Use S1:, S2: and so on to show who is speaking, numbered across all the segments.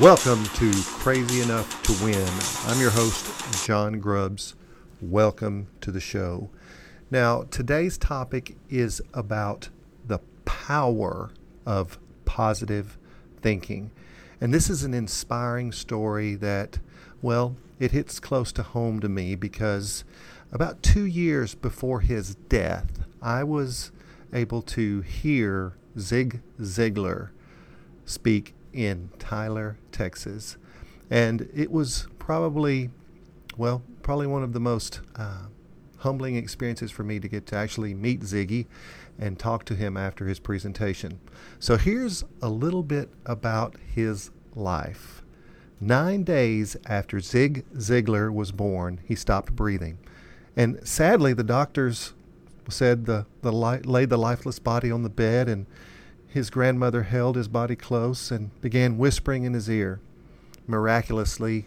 S1: Welcome to Crazy Enough to Win. I'm your host, John Grubbs. Welcome to the show. Now, today's topic is about the power of positive thinking. And this is an inspiring story that, well, it hits close to home to me because about two years before his death, I was able to hear Zig Ziglar speak in Tyler, Texas. And it was probably, well, probably one of the most uh, humbling experiences for me to get to actually meet Ziggy and talk to him after his presentation. So here's a little bit about his life. Nine days after Zig Ziglar was born, he stopped breathing. And sadly, the doctors said the, the li- laid the lifeless body on the bed and his grandmother held his body close and began whispering in his ear. Miraculously,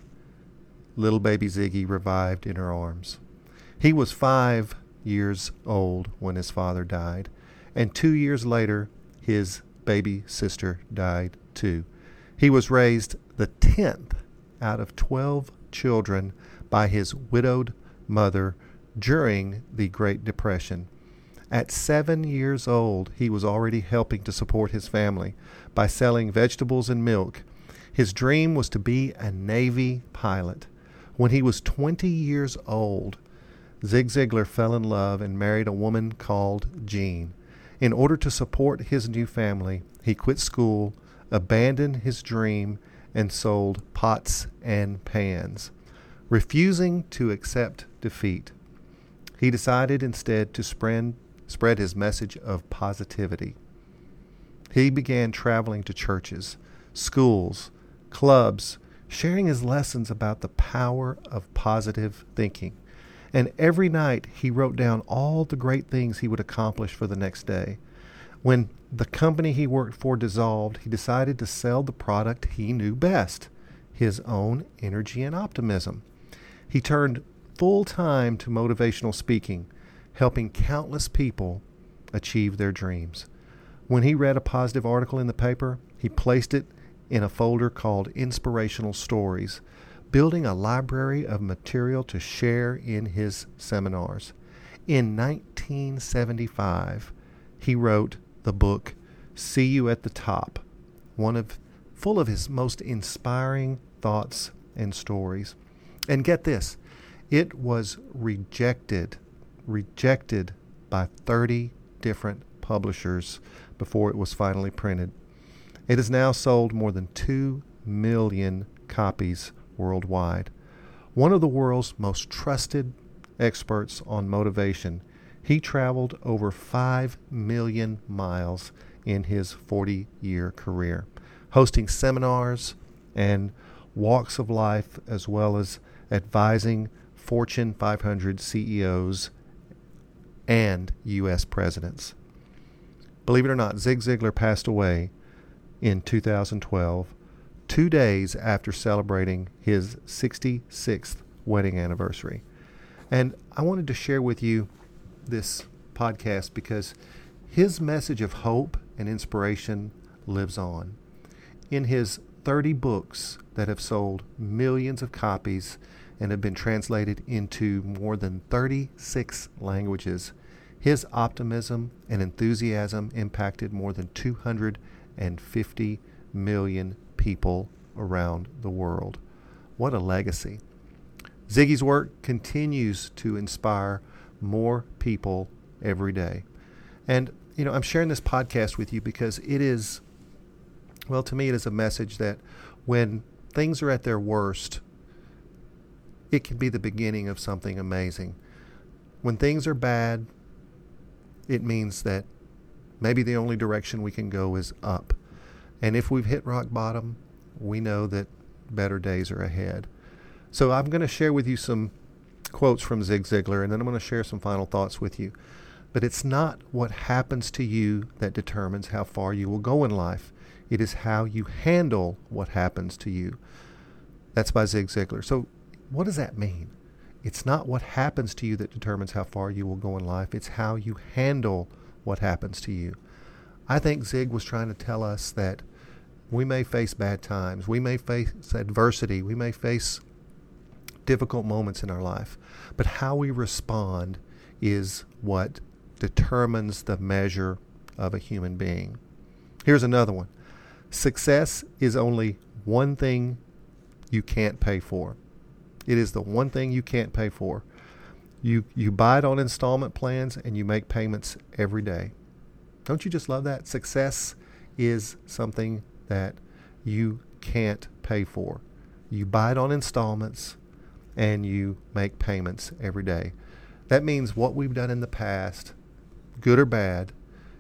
S1: little baby Ziggy revived in her arms. He was five years old when his father died, and two years later, his baby sister died too. He was raised the tenth out of twelve children by his widowed mother during the Great Depression. At seven years old, he was already helping to support his family by selling vegetables and milk. His dream was to be a Navy pilot. When he was 20 years old, Zig Ziglar fell in love and married a woman called Jean. In order to support his new family, he quit school, abandoned his dream, and sold pots and pans. Refusing to accept defeat, he decided instead to spread, spread his message of positivity. He began traveling to churches, schools, clubs, sharing his lessons about the power of positive thinking. And every night he wrote down all the great things he would accomplish for the next day. When the company he worked for dissolved, he decided to sell the product he knew best his own energy and optimism. He turned full time to motivational speaking, helping countless people achieve their dreams. When he read a positive article in the paper, he placed it in a folder called Inspirational Stories, building a library of material to share in his seminars. In 1975, he wrote the book See You at the Top, one of full of his most inspiring thoughts and stories. And get this, it was rejected, rejected by 30 different publishers before it was finally printed. It has now sold more than 2 million copies worldwide. One of the world's most trusted experts on motivation, he traveled over 5 million miles in his 40 year career, hosting seminars and walks of life, as well as advising Fortune 500 CEOs and U.S. presidents. Believe it or not, Zig Ziglar passed away in 2012, two days after celebrating his 66th wedding anniversary. And I wanted to share with you this podcast because his message of hope and inspiration lives on. In his 30 books that have sold millions of copies and have been translated into more than 36 languages, his optimism and enthusiasm impacted more than 250 million people around the world. What a legacy. Ziggy's work continues to inspire more people every day. And, you know, I'm sharing this podcast with you because it is, well, to me, it is a message that when things are at their worst, it can be the beginning of something amazing. When things are bad, it means that maybe the only direction we can go is up. And if we've hit rock bottom, we know that better days are ahead. So I'm going to share with you some quotes from Zig Ziglar, and then I'm going to share some final thoughts with you. But it's not what happens to you that determines how far you will go in life. It is how you handle what happens to you. That's by Zig Ziglar. So, what does that mean? it's not what happens to you that determines how far you will go in life, it's how you handle what happens to you. I think Zig was trying to tell us that we may face bad times, we may face adversity, we may face difficult moments in our life, but how we respond is what determines the measure of a human being. Here's another one success is only one thing you can't pay for. It is the one thing you can't pay for. You, you buy it on installment plans and you make payments every day. Don't you just love that? Success is something that you can't pay for. You buy it on installments and you make payments every day. That means what we've done in the past, good or bad,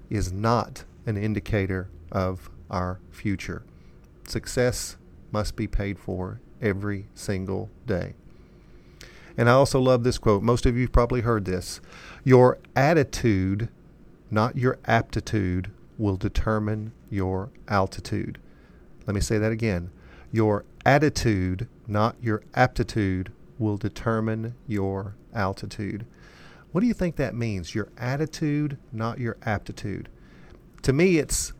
S1: is not an indicator of our future. Success must be paid for every single day. And I also love this quote. Most of you probably heard this. Your attitude, not your aptitude, will determine your altitude. Let me say that again. Your attitude, not your aptitude, will determine your altitude. What do you think that means? Your attitude, not your aptitude. To me, it's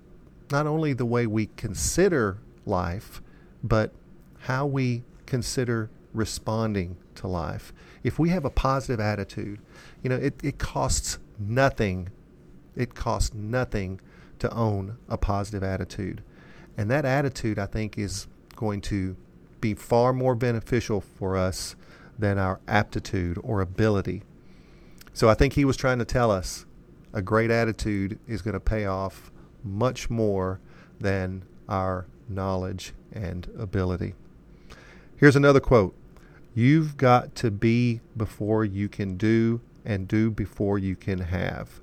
S1: not only the way we consider life, but how we consider responding to life. If we have a positive attitude, you know, it, it costs nothing. It costs nothing to own a positive attitude. And that attitude, I think, is going to be far more beneficial for us than our aptitude or ability. So I think he was trying to tell us a great attitude is going to pay off much more than our knowledge and ability. Here's another quote You've got to be before you can do, and do before you can have.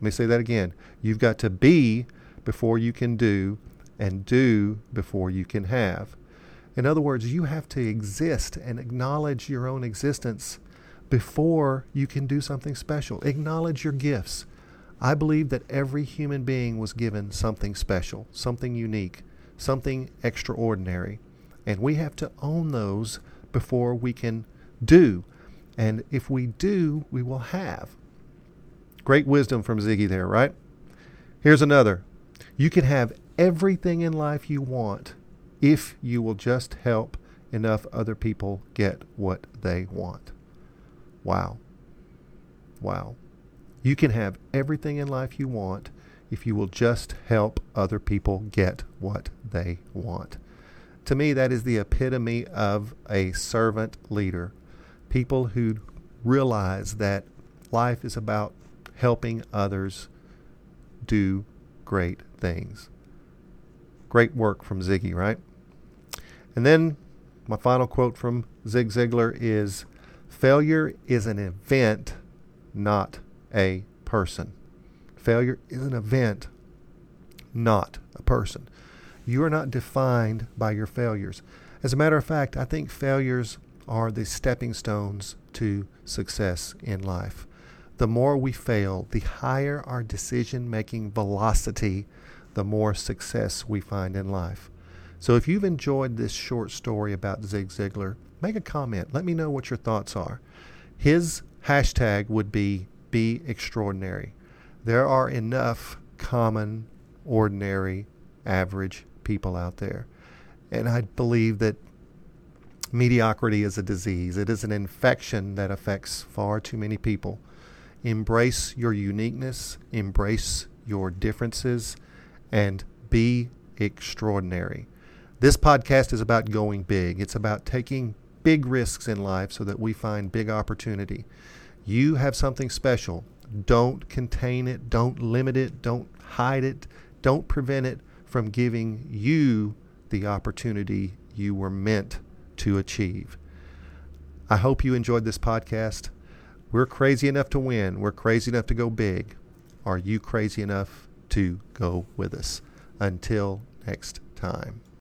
S1: Let me say that again. You've got to be before you can do, and do before you can have. In other words, you have to exist and acknowledge your own existence before you can do something special. Acknowledge your gifts. I believe that every human being was given something special, something unique, something extraordinary. And we have to own those before we can do. And if we do, we will have. Great wisdom from Ziggy there, right? Here's another. You can have everything in life you want if you will just help enough other people get what they want. Wow. Wow. You can have everything in life you want if you will just help other people get what they want. To me, that is the epitome of a servant leader. People who realize that life is about helping others do great things. Great work from Ziggy, right? And then my final quote from Zig Ziglar is Failure is an event, not a person. Failure is an event, not a person. You are not defined by your failures. As a matter of fact, I think failures are the stepping stones to success in life. The more we fail, the higher our decision making velocity, the more success we find in life. So if you've enjoyed this short story about Zig Ziglar, make a comment. Let me know what your thoughts are. His hashtag would be be extraordinary. There are enough common, ordinary, average people out there. And I believe that mediocrity is a disease, it is an infection that affects far too many people. Embrace your uniqueness, embrace your differences, and be extraordinary. This podcast is about going big. It's about taking big risks in life so that we find big opportunity. You have something special. Don't contain it, don't limit it, don't hide it, don't prevent it from giving you the opportunity you were meant to achieve. I hope you enjoyed this podcast. We're crazy enough to win. We're crazy enough to go big. Are you crazy enough to go with us? Until next time.